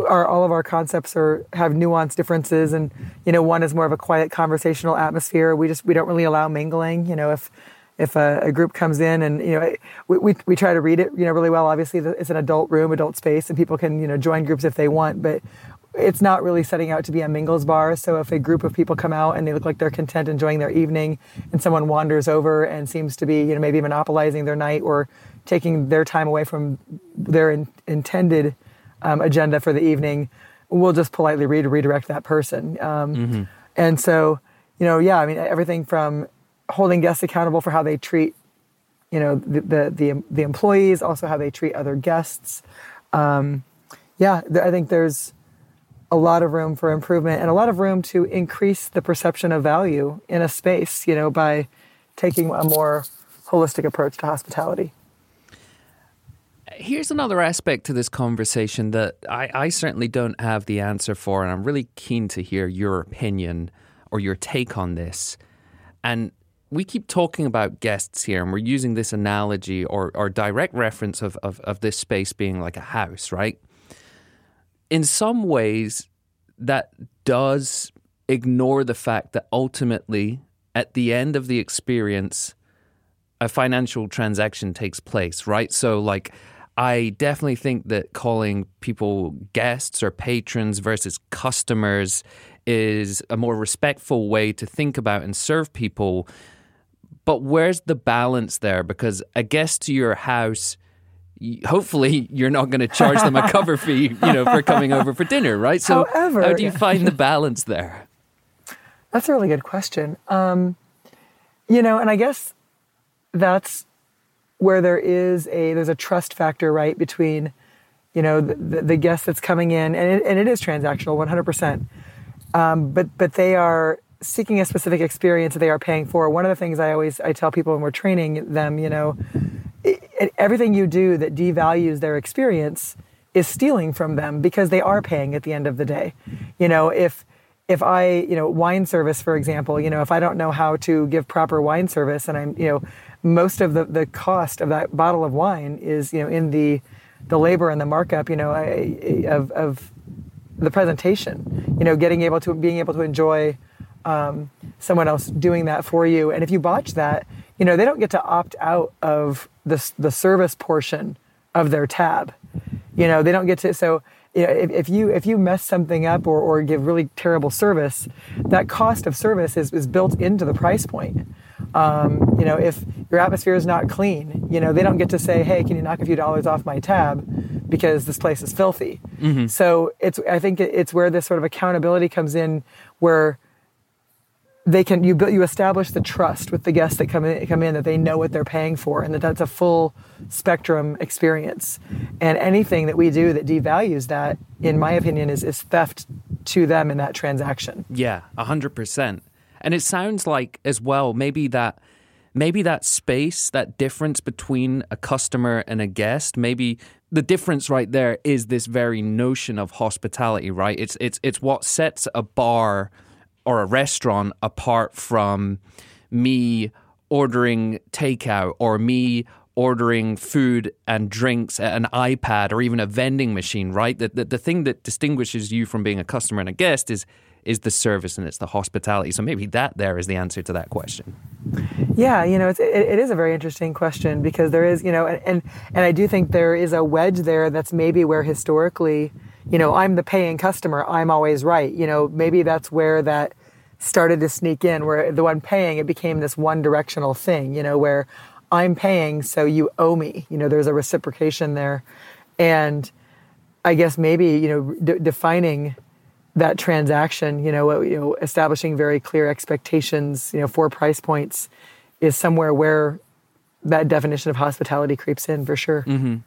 our all of our concepts are have nuanced differences, and you know, one is more of a quiet conversational atmosphere. We just we don't really allow mingling. You know, if if a, a group comes in and you know we, we, we try to read it you know really well. Obviously, it's an adult room, adult space, and people can you know join groups if they want, but it's not really setting out to be a mingles bar. So if a group of people come out and they look like they're content enjoying their evening, and someone wanders over and seems to be, you know, maybe monopolizing their night or taking their time away from their in, intended um, agenda for the evening, we'll just politely re- redirect that person. Um, mm-hmm. And so, you know, yeah, I mean, everything from holding guests accountable for how they treat, you know, the the the, the employees, also how they treat other guests. Um, yeah, I think there's a lot of room for improvement and a lot of room to increase the perception of value in a space, you know, by taking a more holistic approach to hospitality. Here's another aspect to this conversation that I, I certainly don't have the answer for, and I'm really keen to hear your opinion or your take on this. And we keep talking about guests here, and we're using this analogy or, or direct reference of, of, of this space being like a house, right? In some ways, that does ignore the fact that ultimately, at the end of the experience, a financial transaction takes place, right? So, like, I definitely think that calling people guests or patrons versus customers is a more respectful way to think about and serve people. But where's the balance there? Because a guest to your house hopefully you're not going to charge them a cover fee, you know, for coming over for dinner, right? So However, how do you find the balance there? That's a really good question. Um, you know, and I guess that's where there is a there's a trust factor, right, between you know the, the, the guest that's coming in, and it, and it is transactional, 100. Um, percent But but they are seeking a specific experience that they are paying for. One of the things I always I tell people when we're training them, you know, everything you do that devalues their experience is stealing from them because they are paying at the end of the day. You know, if if I, you know, wine service, for example, you know, if I don't know how to give proper wine service and I'm, you know, most of the, the cost of that bottle of wine is, you know, in the, the labor and the markup, you know, of, of the presentation, you know, getting able to, being able to enjoy um, someone else doing that for you. And if you botch that, you know, they don't get to opt out of the, the service portion of their tab. You know, they don't get to, so, you know, if, if, you if you mess something up or, or give really terrible service, that cost of service is, is built into the price point. Um, you know, if your atmosphere is not clean, you know, they don't get to say, "Hey, can you knock a few dollars off my tab?" because this place is filthy. Mm-hmm. So it's I think it's where this sort of accountability comes in, where they can you you establish the trust with the guests that come in come in that they know what they're paying for and that that's a full spectrum experience. And anything that we do that devalues that in my opinion is is theft to them in that transaction. Yeah 100% and it sounds like as well maybe that maybe that space that difference between a customer and a guest maybe the difference right there is this very notion of hospitality right? It's it's it's what sets a bar or a restaurant apart from me ordering takeout or me ordering food and drinks at an iPad or even a vending machine, right? The, the, the thing that distinguishes you from being a customer and a guest is is the service and it's the hospitality. So maybe that there is the answer to that question. Yeah, you know, it's, it, it is a very interesting question because there is, you know, and, and, and I do think there is a wedge there that's maybe where historically, you know, I'm the paying customer, I'm always right. You know, maybe that's where that started to sneak in where the one paying it became this one directional thing you know where i'm paying so you owe me. You know there's a reciprocation there. And i guess maybe you know defining that transaction you know you know establishing very clear expectations you know for price points is somewhere where that definition of hospitality creeps in for sure. Mm-hmm.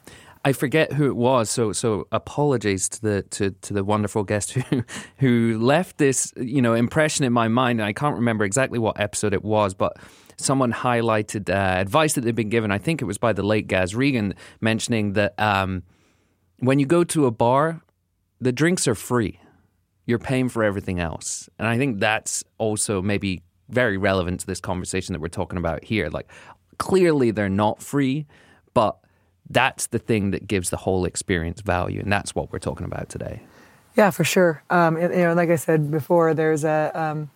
I forget who it was, so so apologies to the to, to the wonderful guest who who left this you know impression in my mind, and I can't remember exactly what episode it was, but someone highlighted uh, advice that they'd been given. I think it was by the late Gaz Regan, mentioning that um, when you go to a bar, the drinks are free. You're paying for everything else, and I think that's also maybe very relevant to this conversation that we're talking about here. Like, clearly they're not free, that's the thing that gives the whole experience value, and that's what we're talking about today. Yeah, for sure. Um, you know, like I said before, there's a um,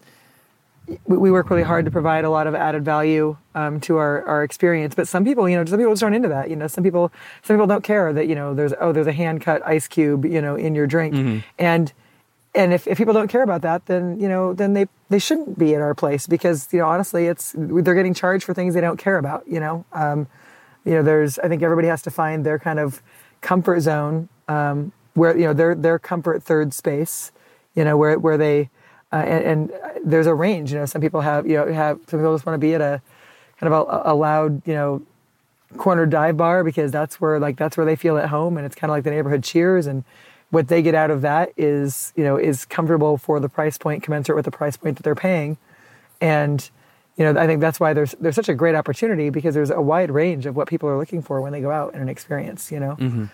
we work really hard to provide a lot of added value um, to our, our experience. But some people, you know, some people just aren't into that. You know, some people some people don't care that you know there's oh there's a hand cut ice cube you know in your drink, mm-hmm. and and if, if people don't care about that, then you know then they they shouldn't be at our place because you know honestly it's they're getting charged for things they don't care about. You know. Um, you know, there's I think everybody has to find their kind of comfort zone um, where you know their their comfort third space, you know, where where they uh, and, and, there's a range. You know, some people have you know have some people just want to be at a kind of a, a loud you know corner dive bar because that's where like that's where they feel at home and it's kind of like the neighborhood cheers and what they get out of that is you know is comfortable for the price point commensurate with the price point that they're paying and you know, I think that's why there's there's such a great opportunity because there's a wide range of what people are looking for when they go out in an experience. You know. Mm-hmm.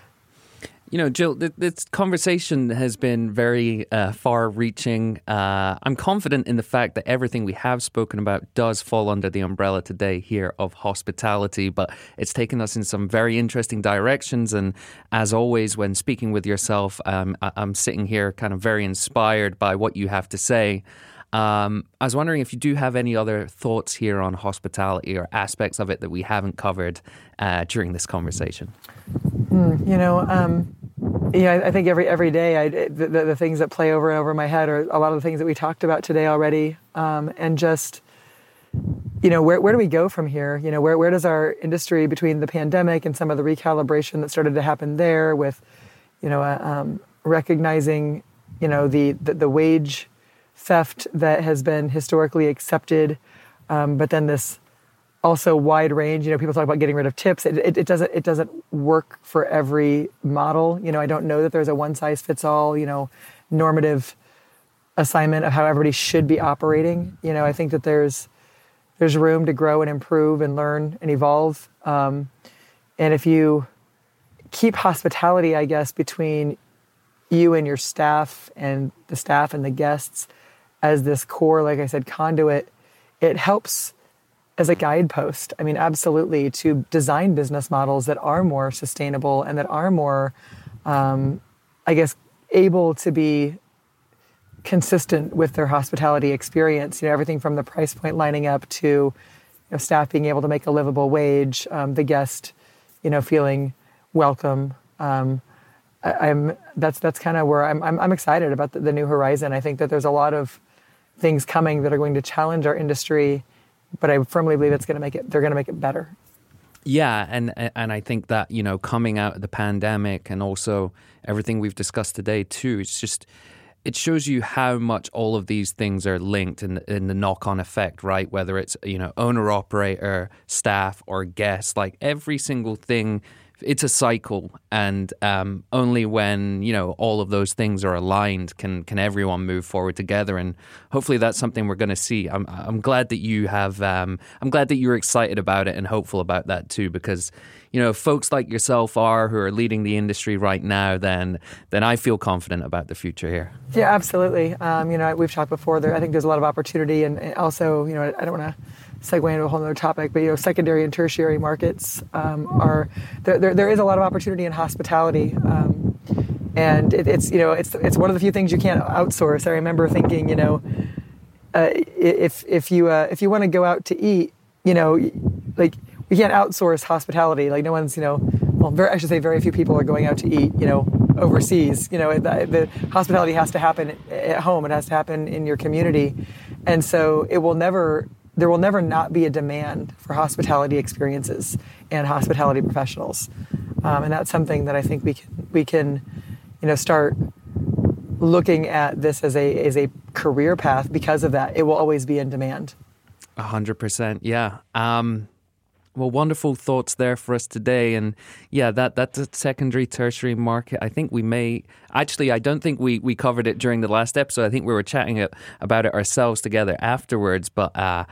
You know, Jill, this conversation has been very uh, far reaching. Uh, I'm confident in the fact that everything we have spoken about does fall under the umbrella today here of hospitality, but it's taken us in some very interesting directions. And as always, when speaking with yourself, um, I'm sitting here kind of very inspired by what you have to say. Um, I was wondering if you do have any other thoughts here on hospitality or aspects of it that we haven't covered uh, during this conversation. Mm, you know, um, yeah, I think every every day, I, the, the, things that play over and over my head are a lot of the things that we talked about today already, um, and just you know where, where do we go from here you know where, where does our industry between the pandemic and some of the recalibration that started to happen there with you know uh, um, recognizing you know the, the, the wage theft that has been historically accepted, um, but then this also wide range. You know, people talk about getting rid of tips. It, it, it, doesn't it doesn't work for every model. You know, I don't know that there's a one size fits all. You know, normative assignment of how everybody should be operating. You know, I think that there's there's room to grow and improve and learn and evolve. Um, and if you keep hospitality, I guess, between you and your staff and the staff and the guests as this core, like I said, conduit, it helps as a guidepost. I mean, absolutely, to design business models that are more sustainable and that are more, um, I guess, able to be consistent with their hospitality experience. You know, everything from the price point lining up to you know, staff being able to make a livable wage, um, the guest, you know, feeling welcome. Um, I, am that's that's kind of where I'm, I'm, I'm excited about the, the new horizon. I think that there's a lot of things coming that are going to challenge our industry, but I firmly believe it's going to make it. They're going to make it better. Yeah, and and I think that you know coming out of the pandemic and also everything we've discussed today too, it's just it shows you how much all of these things are linked in, in the knock-on effect, right? Whether it's you know owner operator, staff, or guest, like every single thing it's a cycle, and um, only when you know all of those things are aligned can can everyone move forward together. And hopefully, that's something we're going to see. I'm I'm glad that you have. Um, I'm glad that you're excited about it and hopeful about that too, because you know folks like yourself are who are leading the industry right now. Then then I feel confident about the future here. Yeah, absolutely. Um, you know, we've talked before. There, I think there's a lot of opportunity, and also, you know, I don't want to segue into a whole other topic, but you know, secondary and tertiary markets um, are there, there, there is a lot of opportunity in hospitality. Um, and it, it's you know it's it's one of the few things you can't outsource. I remember thinking you know uh, if if you uh, if you want to go out to eat you know like we can't outsource hospitality. Like no one's you know well very, I should say very few people are going out to eat you know overseas. You know the, the hospitality has to happen at home. It has to happen in your community, and so it will never there will never not be a demand for hospitality experiences and hospitality professionals, um, and that's something that I think we can we can, you know, start looking at this as a as a career path because of that. It will always be in demand. A hundred percent, yeah. Um, well, wonderful thoughts there for us today, and yeah, that that's a secondary, tertiary market. I think we may actually. I don't think we we covered it during the last episode. I think we were chatting it, about it ourselves together afterwards, but. Uh,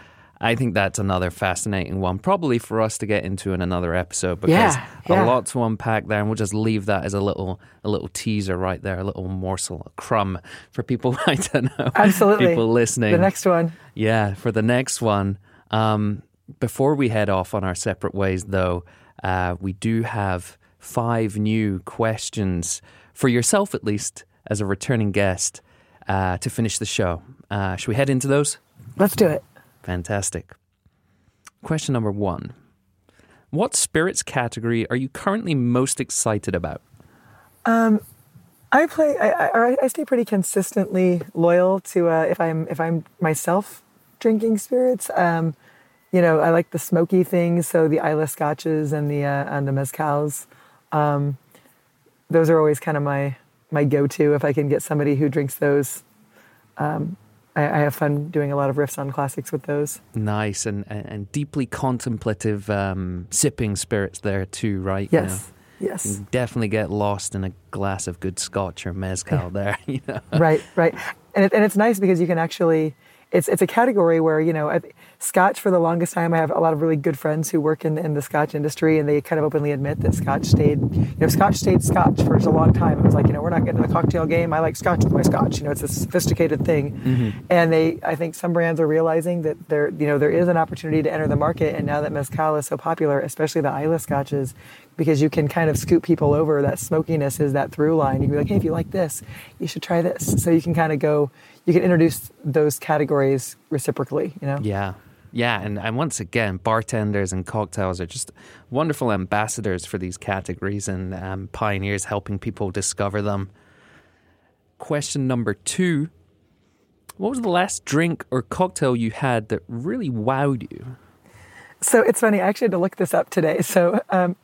I think that's another fascinating one, probably for us to get into in another episode because yeah, yeah. a lot to unpack there, and we'll just leave that as a little a little teaser right there, a little morsel, a crumb for people. I don't know, absolutely people listening. The next one, yeah, for the next one. Um, before we head off on our separate ways, though, uh, we do have five new questions for yourself, at least, as a returning guest, uh, to finish the show. Uh, should we head into those? Let's do it. Fantastic. Question number one What spirits category are you currently most excited about? Um, I play. I, I, I, stay pretty consistently loyal to uh, if I'm if I'm myself drinking spirits. Um, you know, I like the smoky things, so the Islay scotches and the uh, and the mezcals. Um, those are always kind of my my go to if I can get somebody who drinks those. Um, I, I, have fun doing a lot of riffs on classics with those. Nice and and deeply contemplative um, sipping spirits there too, right? Yes. You know, yes. You definitely get lost in a glass of good scotch or mezcal yeah. there. You know? Right, right, and it, and it's nice because you can actually it's it's a category where you know Scotch for the longest time. I have a lot of really good friends who work in in the Scotch industry, and they kind of openly admit that Scotch stayed you know Scotch stayed Scotch for a long time. It was like you know we're not getting the cocktail game. I like Scotch with my Scotch. You know it's a sophisticated thing, mm-hmm. and they I think some brands are realizing that there you know there is an opportunity to enter the market, and now that mezcal is so popular, especially the Islay Scotches, because you can kind of scoop people over. That smokiness is that through line. You can be like, hey, if you like this, you should try this. So you can kind of go you can introduce those categories reciprocally, you know? Yeah. Yeah, and, and once again, bartenders and cocktails are just wonderful ambassadors for these categories and um, pioneers helping people discover them. Question number two What was the last drink or cocktail you had that really wowed you? So it's funny, I actually had to look this up today. So um,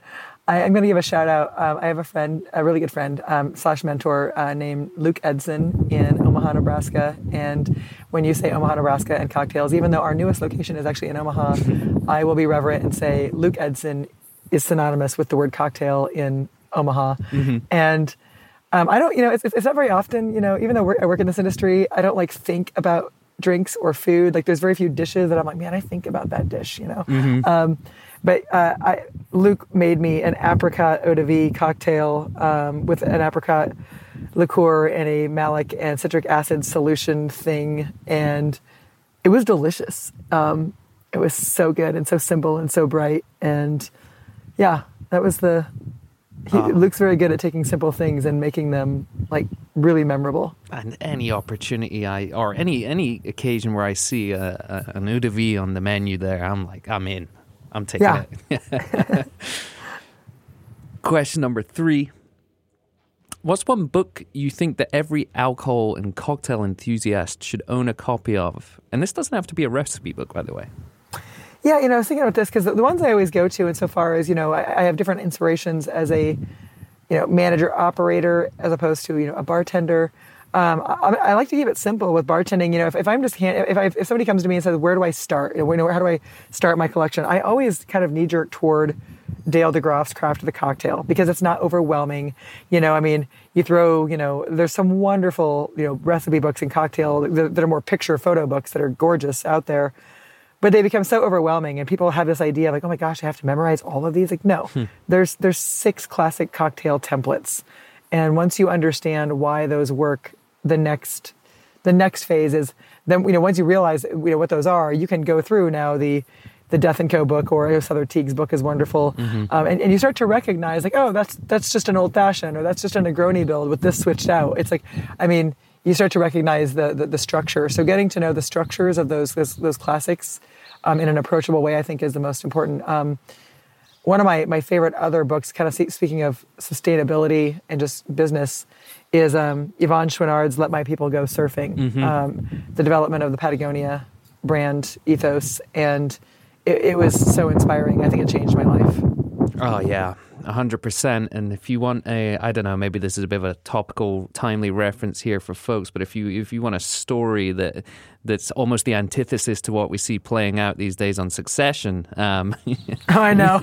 I, am going to give a shout out. Um, I have a friend, a really good friend um, slash mentor uh, named Luke Edson in Omaha, Nebraska. And when you say Omaha, Nebraska and cocktails, even though our newest location is actually in Omaha, I will be reverent and say Luke Edson is synonymous with the word cocktail in Omaha. Mm-hmm. And um, I don't, you know, it's, it's not very often, you know, even though I work in this industry, I don't like think about drinks or food. Like there's very few dishes that I'm like, man, I think about that dish, you know. Mm-hmm. Um, but uh, I, Luke made me an apricot eau de vie cocktail um, with an apricot liqueur and a malic and citric acid solution thing, and it was delicious. Um, it was so good and so simple and so bright, and yeah, that was the. He, Oh. Luke's very good at taking simple things and making them like really memorable. And any opportunity I or any any occasion where I see a, a, an eau de vie on the menu there, I'm like, I'm in. I'm taking Yeah. it. Question number three. What's one book you think that every alcohol and cocktail enthusiast should own a copy of? And this doesn't have to be a recipe book, by the way. Yeah, you know, I was thinking about this because the, the ones I always go to, insofar as you know, I, I have different inspirations as a, you know, manager operator as opposed to you know a bartender. Um, I, I like to keep it simple with bartending. You know, if, if I'm just hand, if I, if somebody comes to me and says, "Where do I start? You know, how do I start my collection?" I always kind of knee jerk toward Dale DeGroff's Craft of the Cocktail because it's not overwhelming. You know, I mean, you throw, you know, there's some wonderful, you know, recipe books and cocktail that, that are more picture photo books that are gorgeous out there but they become so overwhelming and people have this idea like oh my gosh i have to memorize all of these like no there's there's six classic cocktail templates and once you understand why those work the next the next phase is then you know once you realize you know what those are you can go through now the the Death and Co book or Sother Teague's book is wonderful, um, and, and you start to recognize like, oh, that's that's just an old fashioned or that's just a Negroni build with this switched out. It's like, I mean, you start to recognize the the, the structure. So getting to know the structures of those those, those classics um, in an approachable way, I think, is the most important. Um, one of my, my favorite other books, kind of speaking of sustainability and just business, is um, Yvon Chouinard's "Let My People Go Surfing," um, the development of the Patagonia brand ethos, and it, it was so inspiring. I think it changed my life. Oh yeah, hundred percent. And if you want a, I don't know, maybe this is a bit of a topical, timely reference here for folks. But if you if you want a story that that's almost the antithesis to what we see playing out these days on Succession, um, Oh, I know.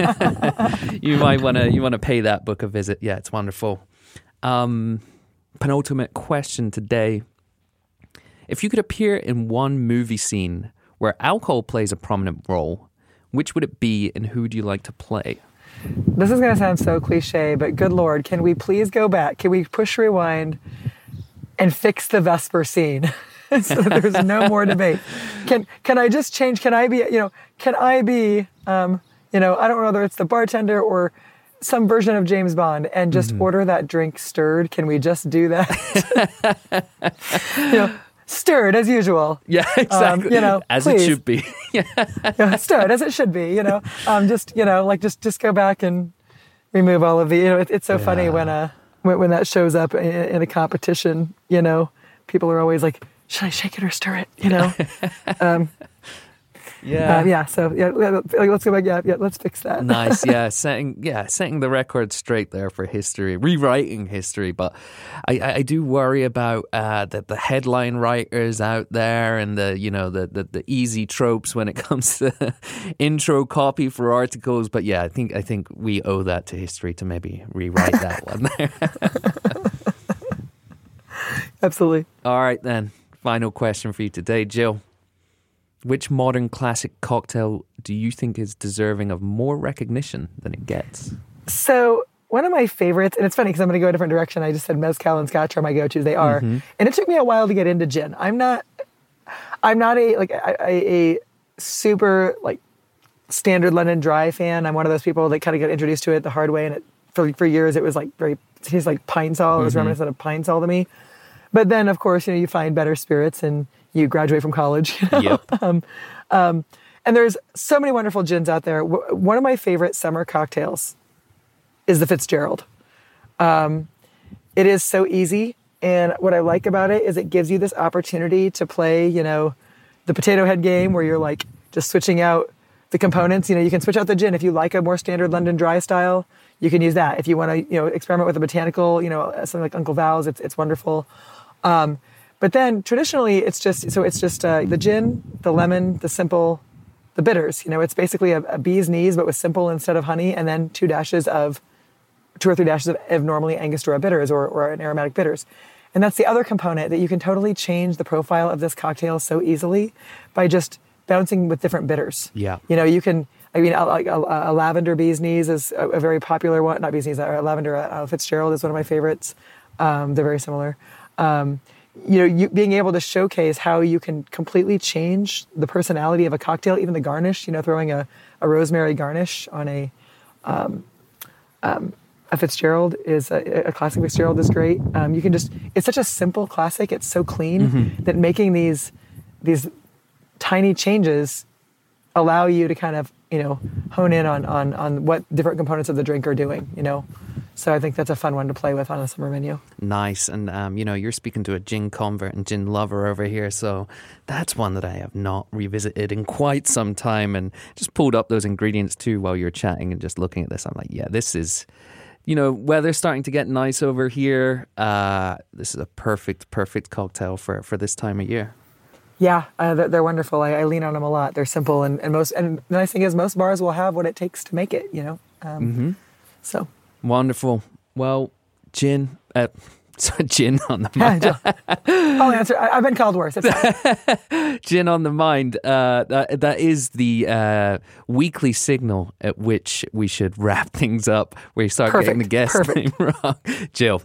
you might want to you want to pay that book a visit. Yeah, it's wonderful. Um, penultimate question today: If you could appear in one movie scene where alcohol plays a prominent role, which would it be, and who would you like to play? this is going to sound so cliche, but good lord, can we please go back? Can we push rewind and fix the Vesper scene? so there's no more debate. Can can I just change? Can I be you know? Can I be um, you know? I don't know whether it's the bartender or some version of James Bond and just order that drink stirred. Can we just do that? you know, stirred as usual. Yeah, exactly. Um, you know, as please. it should be. yeah. yeah, stirred as it should be. You know, um, just you know, like just just go back and remove all of the. You know, it, it's so funny when uh when, when that shows up in, in a competition. You know, people are always like, "Should I shake it or stir it?" You know. um, Yeah. uh, yeah. So yeah, let- let's go back. Yeah, yeah. Let's fix that. nice. Yeah, setting yeah setting the record straight there for history, rewriting history. But I, I, do worry about uh, the the headline writers out there and the you know the, the, the easy tropes when it comes to intro copy for articles. But yeah, I think I think we owe that to history to maybe rewrite that one there. Absolutely. All right then. Final question for you today, Jill. Which modern classic cocktail do you think is deserving of more recognition than it gets? So one of my favorites, and it's funny because I'm going to go a different direction. I just said mezcal and scotch are my go-tos. They are, mm-hmm. and it took me a while to get into gin. I'm not, I'm not a like a, a, a super like standard London Dry fan. I'm one of those people that kind of got introduced to it the hard way, and it for for years it was like very it tastes like pine sol. It was mm-hmm. reminiscent of pine sol to me. But then, of course, you know you find better spirits and you graduate from college. you know? Yep. And there's so many wonderful gins out there. W- One of my favorite summer cocktails is the Fitzgerald. Um, it is so easy, and what I like about it is it gives you this opportunity to play, you know, the potato head game where you're like just switching out the components. You know, you can switch out the gin if you like a more standard London dry style. You can use that if you want to, you know, experiment with a botanical. You know, something like Uncle Val's. It's it's wonderful. Um, but then traditionally, it's just so it's just uh, the gin, the lemon, the simple, the bitters. You know, it's basically a, a bee's knees, but with simple instead of honey, and then two dashes of, two or three dashes of, of normally Angostura bitters or, or an aromatic bitters. And that's the other component that you can totally change the profile of this cocktail so easily by just bouncing with different bitters. Yeah. You know, you can. I mean, a- like a, a lavender bee's knees is a, a very popular one. Not bee's knees, a lavender uh, Fitzgerald is one of my favorites. Um, they're very similar. Um, you know, you, being able to showcase how you can completely change the personality of a cocktail, even the garnish. You know, throwing a, a rosemary garnish on a um, um, a Fitzgerald is a, a, classic Fitzgerald is great. Um, you can just it's such a simple classic. It's so clean mm-hmm. that making these these tiny changes allow you to kind of you know hone in on on on what different components of the drink are doing. You know. So I think that's a fun one to play with on a summer menu. Nice, and um, you know you're speaking to a gin convert and gin lover over here, so that's one that I have not revisited in quite some time, and just pulled up those ingredients too while you're chatting and just looking at this. I'm like, yeah, this is you know, weather's starting to get nice over here. Uh, this is a perfect, perfect cocktail for, for this time of year. Yeah, uh, they're, wonderful. I, I, lean on them a lot. They're simple, and, and most and the nice thing is most bars will have what it takes to make it. You know, um, mm-hmm. so wonderful. Well, gin. Uh, gin on the mind. I'll answer. I, have been called worse. gin on the mind. Uh, that that is the uh, weekly signal at which we should wrap things up. Where you start Perfect. getting the guest Perfect. name wrong. Jill,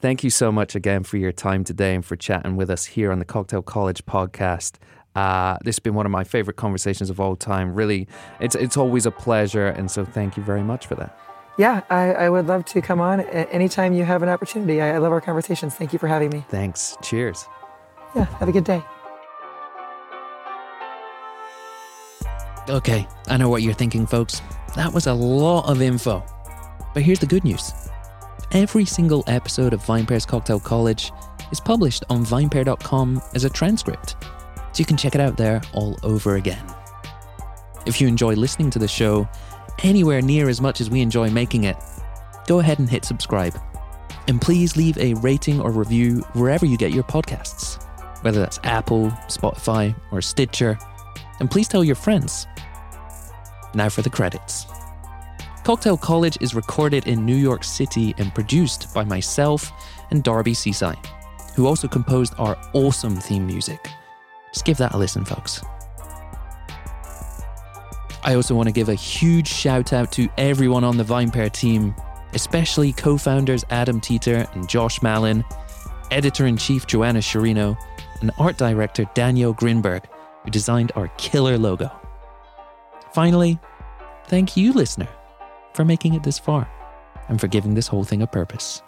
thank you so much again for your time today and for chatting with us here on the Cocktail College podcast. Uh, this has been one of my favorite conversations of all time. Really, it's it's always a pleasure, and so thank you very much for that yeah, I, I, would love to come on anytime you have an opportunity. I, I love our conversations. Thank you for having me. Thanks. Cheers. Yeah, have a good day. Okay, I know what you're thinking, folks. That was a lot of info. But here's the good news every single episode of VinePair's Cocktail College is published on vinepair.com as a transcript, so you can check it out there all over again. If you enjoy listening to the show, anywhere near as much as we enjoy making it, go ahead and hit subscribe. And please leave a rating or review wherever you get your podcasts, whether that's Apple, Spotify, or Stitcher. And please tell your friends. Now for the credits. Cocktail College is recorded in New York City and produced by myself and Darby Cicci, who also composed our awesome theme music. Just give that a listen, folks. I also want to give a huge shout out to everyone on the VinePair team, especially co founders Adam Teeter and Josh Malin, editor in chief Joanna Sciarrino, and art director Daniel Grinberg, who designed our killer logo. Finally, thank you, listener, for making it this far and for giving this whole thing a purpose.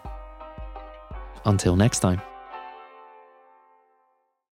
Until next time.